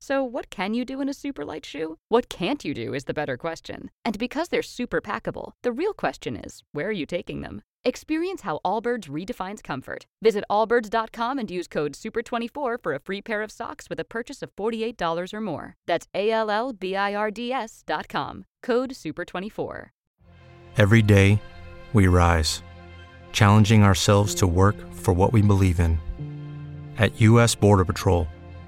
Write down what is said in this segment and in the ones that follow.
So, what can you do in a super light shoe? What can't you do is the better question. And because they're super packable, the real question is where are you taking them? Experience how Allbirds redefines comfort. Visit allbirds.com and use code SUPER24 for a free pair of socks with a purchase of $48 or more. That's A L L B I R D S.com. Code SUPER24. Every day, we rise, challenging ourselves to work for what we believe in. At U.S. Border Patrol,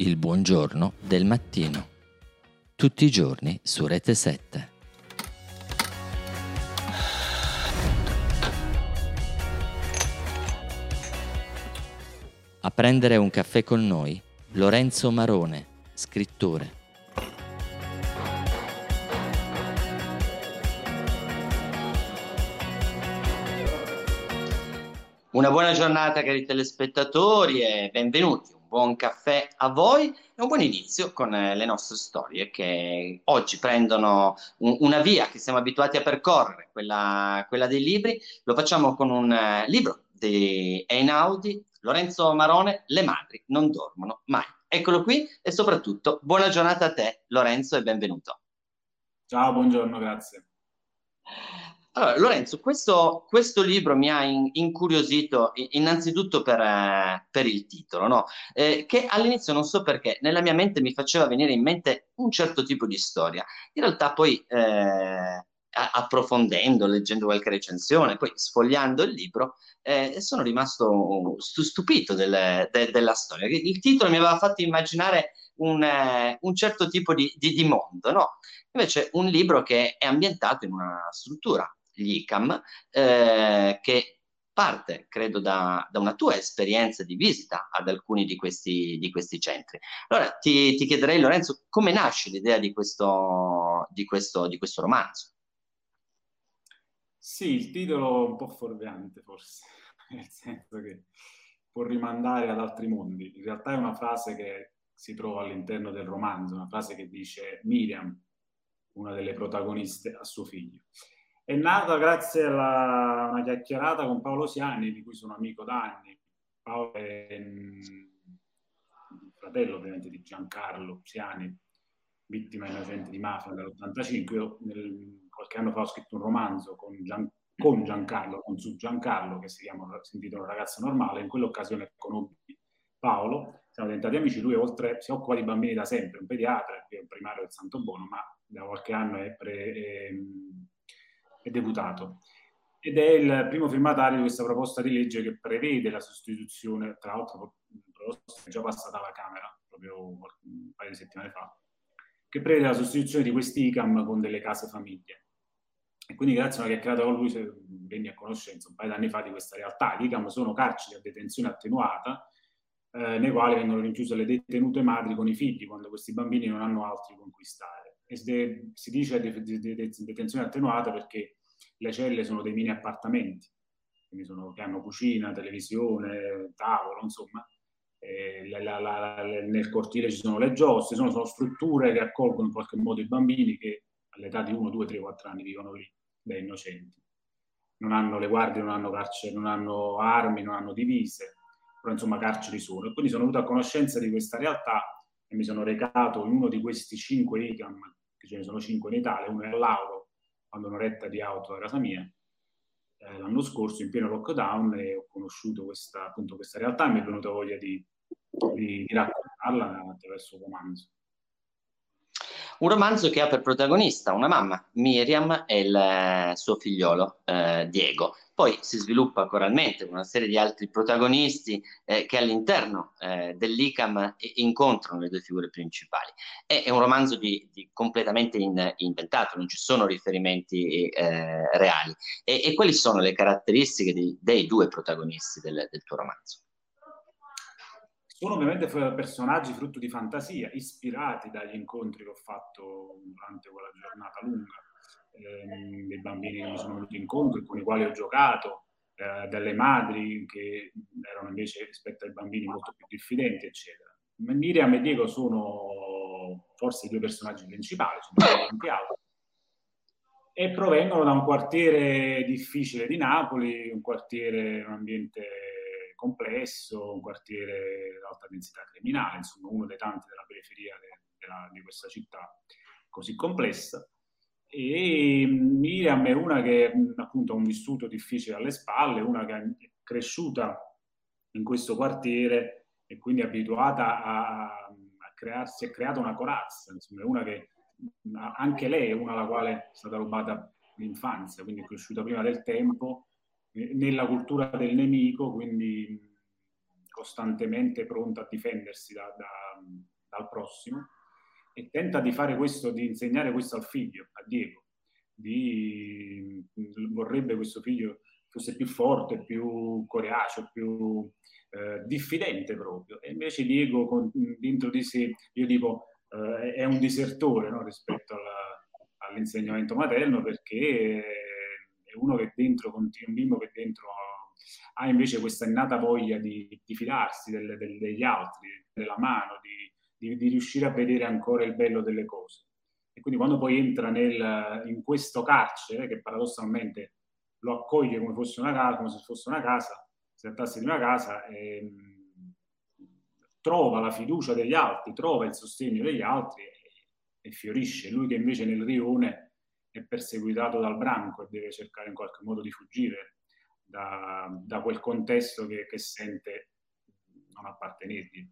il buongiorno del mattino. Tutti i giorni su Rete 7. A prendere un caffè con noi Lorenzo Marone, scrittore. Una buona giornata cari telespettatori e benvenuti. Buon caffè a voi e un buon inizio con eh, le nostre storie che oggi prendono un- una via che siamo abituati a percorrere, quella, quella dei libri. Lo facciamo con un eh, libro di Einaudi, Lorenzo Marone, Le madri non dormono mai. Eccolo qui e soprattutto buona giornata a te Lorenzo e benvenuto. Ciao, buongiorno, grazie. Allora, Lorenzo, questo, questo libro mi ha in- incuriosito innanzitutto per, eh, per il titolo, no? Eh, che all'inizio non so perché nella mia mente mi faceva venire in mente un certo tipo di storia. In realtà poi eh, approfondendo, leggendo qualche recensione, poi sfogliando il libro, eh, sono rimasto stu- stupito del- de- della storia. Il titolo mi aveva fatto immaginare un, eh, un certo tipo di, di- di mondo, no? Invece un libro che è ambientato in una struttura, gli ICAM, eh, che parte, credo, da, da una tua esperienza di visita ad alcuni di questi, di questi centri. Allora ti, ti chiederei, Lorenzo, come nasce l'idea di questo, di questo, di questo romanzo? Sì, il titolo è un po' fuorviante forse, nel senso che può rimandare ad altri mondi. In realtà è una frase che si trova all'interno del romanzo, una frase che dice Miriam, una delle protagoniste, a suo figlio. È nata grazie a una chiacchierata con Paolo Siani, di cui sono amico da anni. Paolo è mm, fratello ovviamente di Giancarlo Siani, vittima innocente di mafia nell'85. Io nel, qualche anno fa ho scritto un romanzo con, Gian, con Giancarlo, con su Giancarlo, che si, chiama, si intitola Ragazza Normale. In quell'occasione conobbi Paolo, siamo diventati amici. Lui oltre, si occupa di bambini da sempre, un pediatra, è un primario del Santo Bono, ma da qualche anno è, pre, è, è deputato ed è il primo firmatario di questa proposta di legge che prevede la sostituzione, tra l'altro è già passata alla Camera proprio un paio di settimane fa, che prevede la sostituzione di questi ICAM con delle case famiglie. E quindi grazie a una chiacchierata con lui venni a conoscenza un paio di anni fa di questa realtà. Gli ICAM sono carceri a detenzione attenuata, eh, nei quali vengono rinchiuse le detenute madri con i figli quando questi bambini non hanno altri conquistare. E si dice de- de- de- detenzione attenuata perché le celle sono dei mini appartamenti, quindi sono, che hanno cucina, televisione, tavolo, insomma. La, la, la, nel cortile ci sono le giostre, sono, sono, strutture che accolgono in qualche modo i bambini che all'età di 1, 2, 3, 4 anni vivono lì da innocenti. Non hanno le guardie, non hanno carceri, non hanno armi, non hanno divise, però insomma carceri sono. E quindi sono venuto a conoscenza di questa realtà e mi sono recato in uno di questi cinque ICAM, che ce ne sono cinque in Italia, uno è a Lauro, quando un'oretta di auto a casa mia eh, l'anno scorso in pieno lockdown e ho conosciuto questa, appunto, questa realtà e mi è venuta voglia di, di, di raccontarla attraverso romanzo. Un romanzo che ha per protagonista una mamma, Miriam, e il eh, suo figliolo, eh, Diego. Poi si sviluppa coralmente con una serie di altri protagonisti eh, che all'interno eh, dell'ICAM incontrano le due figure principali. È, è un romanzo di, di completamente in, inventato, non ci sono riferimenti eh, reali. E, e, quali sono le caratteristiche di, dei due protagonisti del, del tuo romanzo? Sono ovviamente personaggi frutto di fantasia, ispirati dagli incontri che ho fatto durante quella giornata lunga, ehm, dei bambini che mi sono venuti incontro, con i quali ho giocato, eh, delle madri che erano invece rispetto ai bambini molto più diffidenti, eccetera. Miriam e Diego sono forse i due personaggi principali, sono tanti altri, e provengono da un quartiere difficile di Napoli, un quartiere, un ambiente complesso, un quartiere ad alta densità criminale, insomma uno dei tanti della periferia de, de di questa città così complessa. E Miriam è una che appunto ha un vissuto difficile alle spalle, una che è cresciuta in questo quartiere e quindi è abituata a, a crearsi, è creata una corazza, insomma è una che anche lei è una alla quale è stata rubata l'infanzia, quindi è cresciuta prima del tempo nella cultura del nemico, quindi costantemente pronta a difendersi da, da, dal prossimo e tenta di fare questo, di insegnare questo al figlio, a Diego, di, vorrebbe questo figlio fosse più forte, più coriaceo, più eh, diffidente proprio. E invece Diego con, dentro di sé, io dico, eh, è un disertore no, rispetto alla, all'insegnamento materno perché è uno che dentro, un bimbo che dentro ha invece questa innata voglia di, di fidarsi delle, delle, degli altri, della mano, di, di, di, riuscire a vedere ancora il bello delle cose. E quindi quando poi entra nel, in questo carcere, che paradossalmente lo accoglie come, fosse una casa, come se fosse una casa, si trattasse di una casa, e, trova la fiducia degli altri, trova il sostegno degli altri e, e fiorisce. Lui che invece nel rione è perseguitato dal branco e deve cercare in qualche modo di fuggire da, da quel contesto che, che, sente non appartenergli.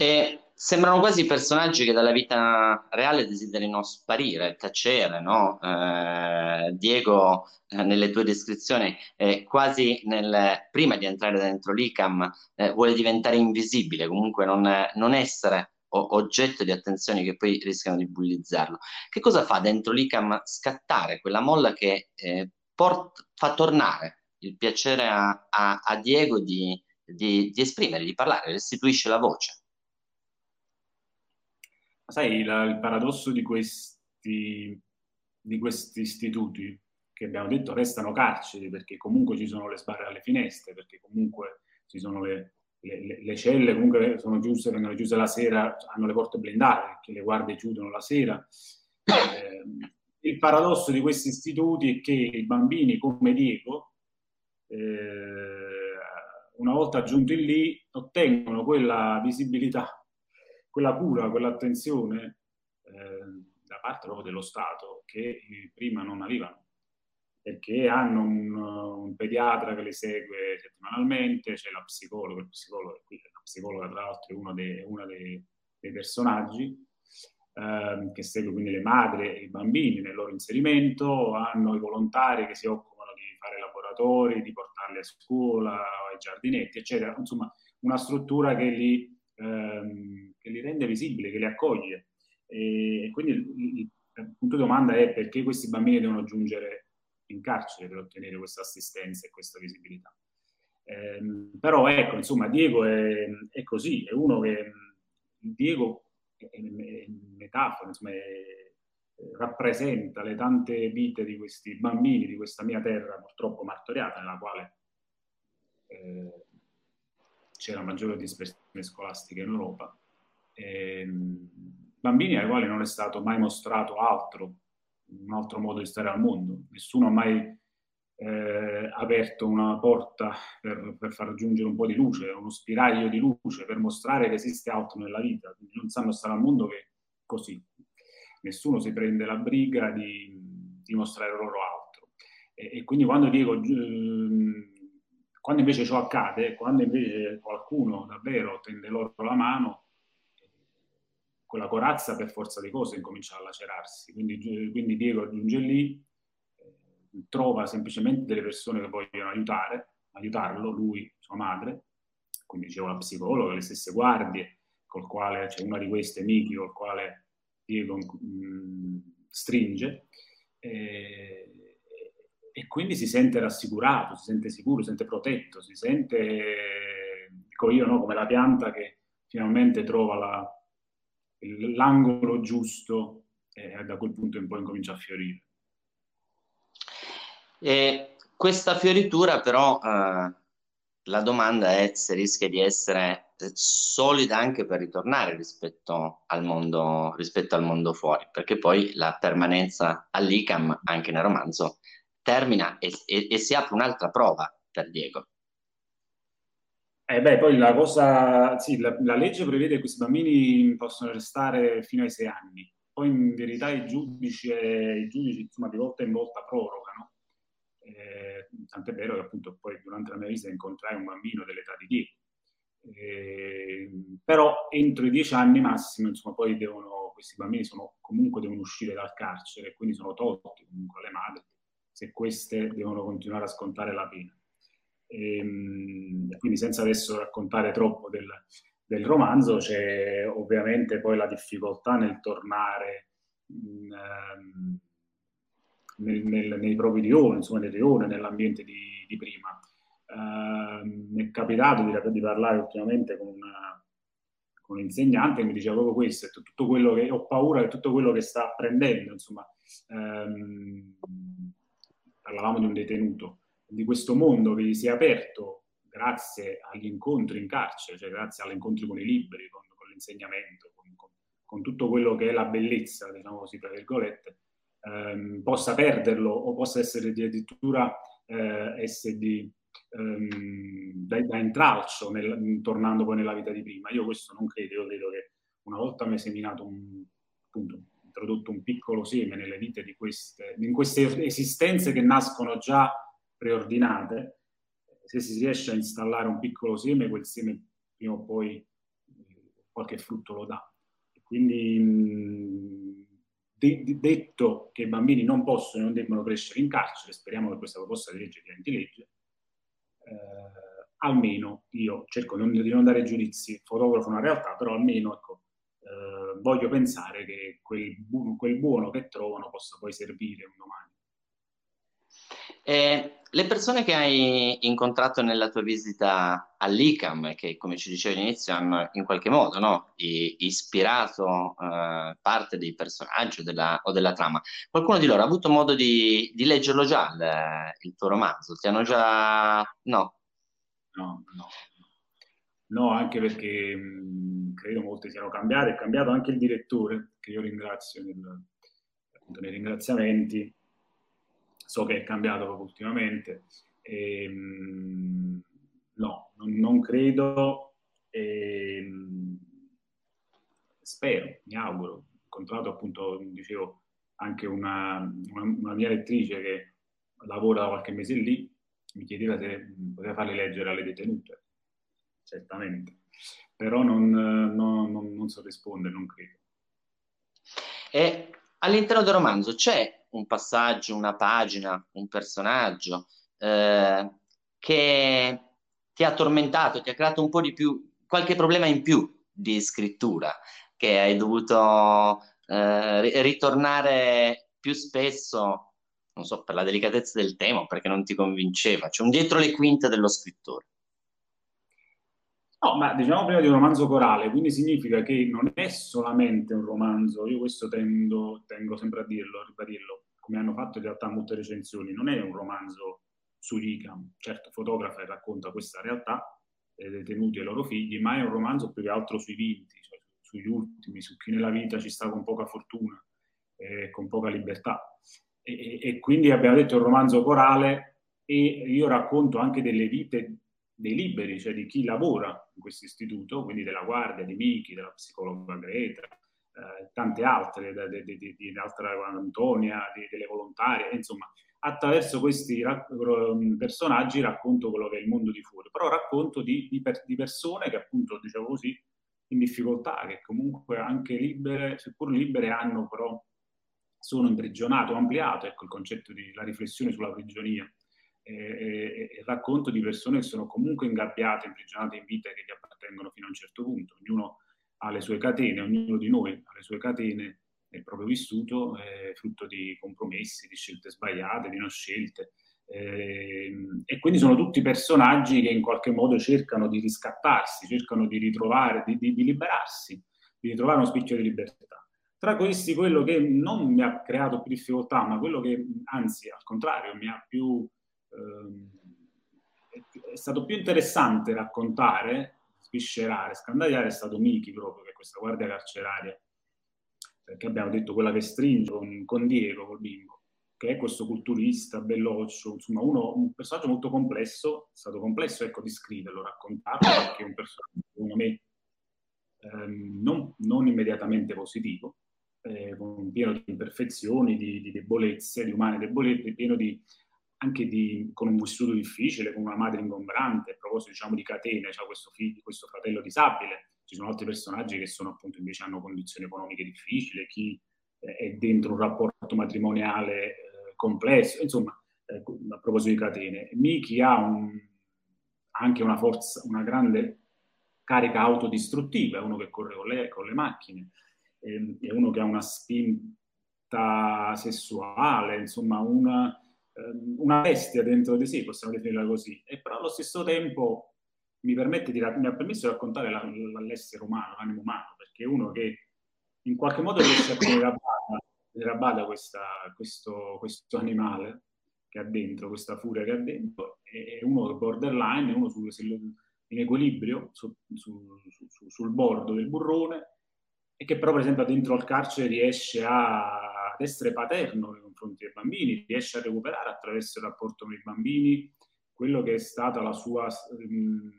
E sembrano quasi personaggi che dalla vita reale desiderino sparire, tacere, no? Eh, Diego, eh, nelle tue descrizioni, eh, quasi nel, prima di entrare dentro l'ICAM, eh, vuole diventare invisibile, comunque non, non essere oggetto di attenzioni che poi rischiano di bullizzarlo. Che cosa fa dentro l'ICAM scattare quella molla che eh, port- fa tornare il piacere a, a, a Diego di, di, di, esprimere, di parlare, restituisce la voce? Sai, la, il paradosso di questi, di questi istituti che abbiamo detto restano carceri perché comunque ci sono le sbarre alle finestre, perché comunque ci sono le, le, le, celle comunque sono chiuse, vengono chiuse la sera, hanno le porte blindate, perché le guardie chiudono la sera. Eh, il paradosso di questi istituti è che i bambini come Diego, eh, una volta giunti lì, ottengono quella visibilità, quella cura, quell'attenzione eh, da parte proprio dello Stato che prima non avevano perché hanno un, un, pediatra che le segue settimanalmente, c'è la psicologa, il psicologo, la psicologa tra l'altro è uno dei, uno dei, dei personaggi, ehm, che segue quindi le madri e i bambini nel loro inserimento, hanno i volontari che si occupano di fare laboratori, di portarli a scuola, ai giardinetti, eccetera. Insomma, una struttura che li, ehm, che li rende visibili, che li accoglie. E quindi il, il, il punto di domanda è perché questi bambini devono giungere in carcere per ottenere questa assistenza e questa visibilità. Eh, però ecco, insomma, Diego è, è, così, è uno che Diego è, è metafora, insomma, è, rappresenta le tante vite di questi bambini di questa mia terra purtroppo martoriata, nella quale eh, c'è la maggiore dispersione scolastica in Europa. Eh, bambini ai quali non è stato mai mostrato altro un altro modo di stare al mondo. Nessuno ha mai eh, aperto una porta per, per, far raggiungere un po' di luce, uno spiraglio di luce per mostrare che esiste altro nella vita. Non sanno stare al mondo che così. Nessuno si prende la briga di, di mostrare loro altro. E, e, quindi quando dico, eh, quando invece ciò accade, quando invece qualcuno davvero tende loro la mano, quella corazza per forza di cose incomincia a lacerarsi. Quindi, quindi Diego giunge lì, eh, trova semplicemente delle persone che vogliono aiutare, aiutarlo, lui, sua madre, quindi dicevo la psicologa, le stesse guardie, col quale c'è una di queste, Miki, col quale Diego mh, stringe. Eh, e quindi si sente rassicurato, si sente sicuro, si sente protetto, si sente, dico io, no, come la pianta che finalmente trova la, l'angolo giusto e da quel punto in poi incomincia a fiorire. E questa fioritura però, eh, la domanda è se rischia di essere solida anche per ritornare rispetto al mondo, rispetto al mondo fuori, perché poi la permanenza all'ICAM anche nel romanzo termina e, e, e si apre un'altra prova per Diego. Eh beh, poi la cosa, sì, la, la, legge prevede che questi bambini possono restare fino ai sei anni, poi in verità i giudici, i giudici insomma, di volta in volta prorogano. Eh, tant'è vero che appunto poi durante la mia visita incontrai un bambino dell'età di Diego. Eh, però entro i dieci anni massimo, insomma, poi devono, questi bambini sono, comunque devono uscire dal carcere, quindi sono tolti comunque alle madri se queste devono continuare a scontare la pena. E, ehm, quindi senza adesso raccontare troppo del, del, romanzo, c'è ovviamente poi la difficoltà nel tornare in, um, nel, nel, nei propri rioni, insomma nel rione, nell'ambiente di, di prima. Uh, mi è capitato di, di parlare ultimamente con, una, con un insegnante che mi diceva proprio questo, è tutto quello che ho paura che tutto quello che sta apprendendo, insomma, um, parlavamo di un detenuto, di questo mondo che gli si è aperto grazie agli incontri in carcere, cioè grazie agli incontri con i libri, con, con l'insegnamento, con, con, con, tutto quello che è la bellezza, diciamo così, tra virgolette, ehm, possa perderlo o possa essere addirittura eh, essere di, ehm, da, da, intralcio nel, tornando poi nella vita di prima. Io questo non credo, io credo che una volta mi è seminato un, appunto, introdotto un piccolo seme nelle vite di queste, in queste esistenze che nascono già preordinate, se si riesce a installare un piccolo seme, quel seme prima o poi eh, qualche frutto lo dà. Quindi de- de- detto che i bambini non possono e non devono crescere in carcere, speriamo che questa proposta di legge diventi legge, eh, almeno io cerco di non, di non dare giudizi, fotografo una realtà, però almeno ecco, eh, voglio pensare che quel, bu- quel, buono che trovano possa poi servire un domani. Eh, le persone che hai incontrato nella tua visita all'ICAM, che come ci dicevi all'inizio hanno in qualche modo no, ispirato eh, parte dei personaggi della, o della trama, qualcuno di loro ha avuto modo di, di leggerlo già il, il, tuo romanzo? Ti hanno già... No. No, no. No, anche perché mh, credo molte siano cambiate, è cambiato anche il direttore, che io ringrazio nel, nei ringraziamenti, so che è cambiato proprio ultimamente, e, mh, no, non, credo, e, mh, spero, mi auguro, ho incontrato appunto, dicevo, anche una, una, una mia lettrice che lavora da qualche mese lì, mi chiedeva se poteva farle leggere alle detenute. Certamente, però non, non, non, non so rispondere, non credo. E all'interno del romanzo c'è un passaggio, una pagina, un personaggio eh, che ti ha tormentato, ti ha creato un po' di più, qualche problema in più di scrittura, che hai dovuto eh, ritornare più spesso, non so, per la delicatezza del tema, perché non ti convinceva, c'è un dietro le quinte dello scrittore. No, ma diciamo prima di un romanzo corale, quindi significa che non è solamente un romanzo, io questo tendo, tengo sempre a dirlo, a ribadirlo, come hanno fatto in realtà molte recensioni, non è un romanzo su Ricam, certo fotografa e racconta questa realtà dei detenuti e loro figli, ma è un romanzo più che altro sui vinti, cioè sugli ultimi, su chi nella vita ci sta con poca fortuna e con poca libertà. E, e, e quindi abbiamo detto un romanzo corale e io racconto anche delle vite dei liberi, cioè di chi lavora in questo istituto, quindi della guardia, di Miki, della psicologa Greta, eh, tante altre, di, di, di, di altra Antonia, delle volontarie, insomma, attraverso questi rac- personaggi racconto quello che è il mondo di fuori, però racconto di, per- di, persone che appunto, diciamo così, in difficoltà, che comunque anche libere, seppur libere, hanno però, sono imprigionate, ampliato ecco, il concetto di riflessione sulla prigionia e, il racconto di persone che sono comunque ingabbiate, imprigionate in vite che gli appartengono fino a un certo punto. Ognuno ha le sue catene, ognuno di noi ha le sue catene nel proprio vissuto, è frutto di compromessi, di scelte sbagliate, di non scelte. Eh, e quindi sono tutti personaggi che in qualche modo cercano di riscattarsi, cercano di ritrovare, di, di, di liberarsi, di ritrovare uno spicchio di libertà. Tra questi quello che non mi ha creato più difficoltà, ma quello che anzi al contrario mi ha più ehm, è stato più interessante raccontare, sviscerare, scandagliare è stato Miki proprio, che è questa guardia carceraria, perché abbiamo detto quella che stringe con, con Diego, col bimbo che è questo culturista, belloccio, insomma uno, un personaggio molto complesso, è stato complesso ecco, di scriverlo, raccontarlo, perché è un personaggio, secondo me, ehm, non, non, immediatamente positivo, eh, pieno di imperfezioni, di, di, debolezze, di umane debolezze, pieno di, anche di, con un vissuto difficile, con una madre ingombrante, a proposito diciamo, di catene, c'è questo, figlio, questo fratello disabile, ci sono altri personaggi che sono appunto invece hanno condizioni economiche difficili, chi è dentro un rapporto matrimoniale complesso, insomma, eh, a proposito di catene, Miki ha un, anche una forza, una grande carica autodistruttiva, è uno che corre con le, con le macchine, è, è, uno che ha una spinta sessuale, insomma, una, ehm, una bestia dentro di sé, possiamo definirla così, e però allo stesso tempo mi, permette di, mi ha permesso di raccontare la, l'essere umano, l'animo umano, perché uno che in qualche modo riesce a tenere a bada questo, questo animale che ha dentro, questa furia che ha dentro, è uno borderline, è uno su, in equilibrio su, su, su, sul bordo del burrone e che però per esempio dentro al carcere riesce a, essere paterno nei confronti dei bambini, riesce a recuperare attraverso il rapporto con i bambini quello che è stata la sua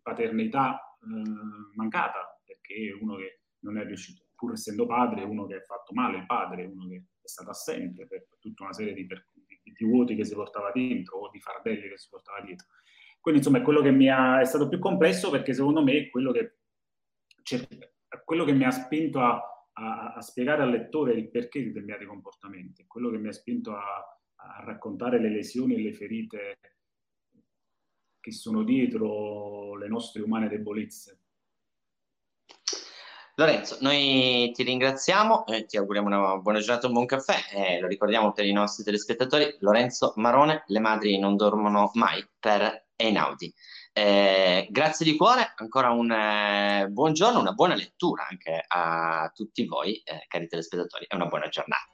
paternità uh, mancata, perché è uno che non è riuscito, pur essendo padre, è uno che ha fatto male il padre, uno che è stato assente per tutta una serie di, di, di, vuoti che si portava dentro o di fardelli che si portava dietro. Quindi insomma è quello che mi ha, è stato più complesso perché secondo me è quello che, quello che mi ha spinto a, a, a, spiegare al lettore il perché di determinati comportamenti, quello che mi ha spinto a, a raccontare le lesioni e le ferite che sono dietro le nostre umane debolezze. Lorenzo, noi ti ringraziamo, eh, ti auguriamo una buona giornata, un buon caffè e eh, lo ricordiamo per i nostri telespettatori, Lorenzo Marone, le madri non dormono mai per Einaudi. Eh, grazie di cuore, ancora un eh, buon giorno, una buona lettura anche a tutti voi, eh, cari telespettatori, e una buona giornata.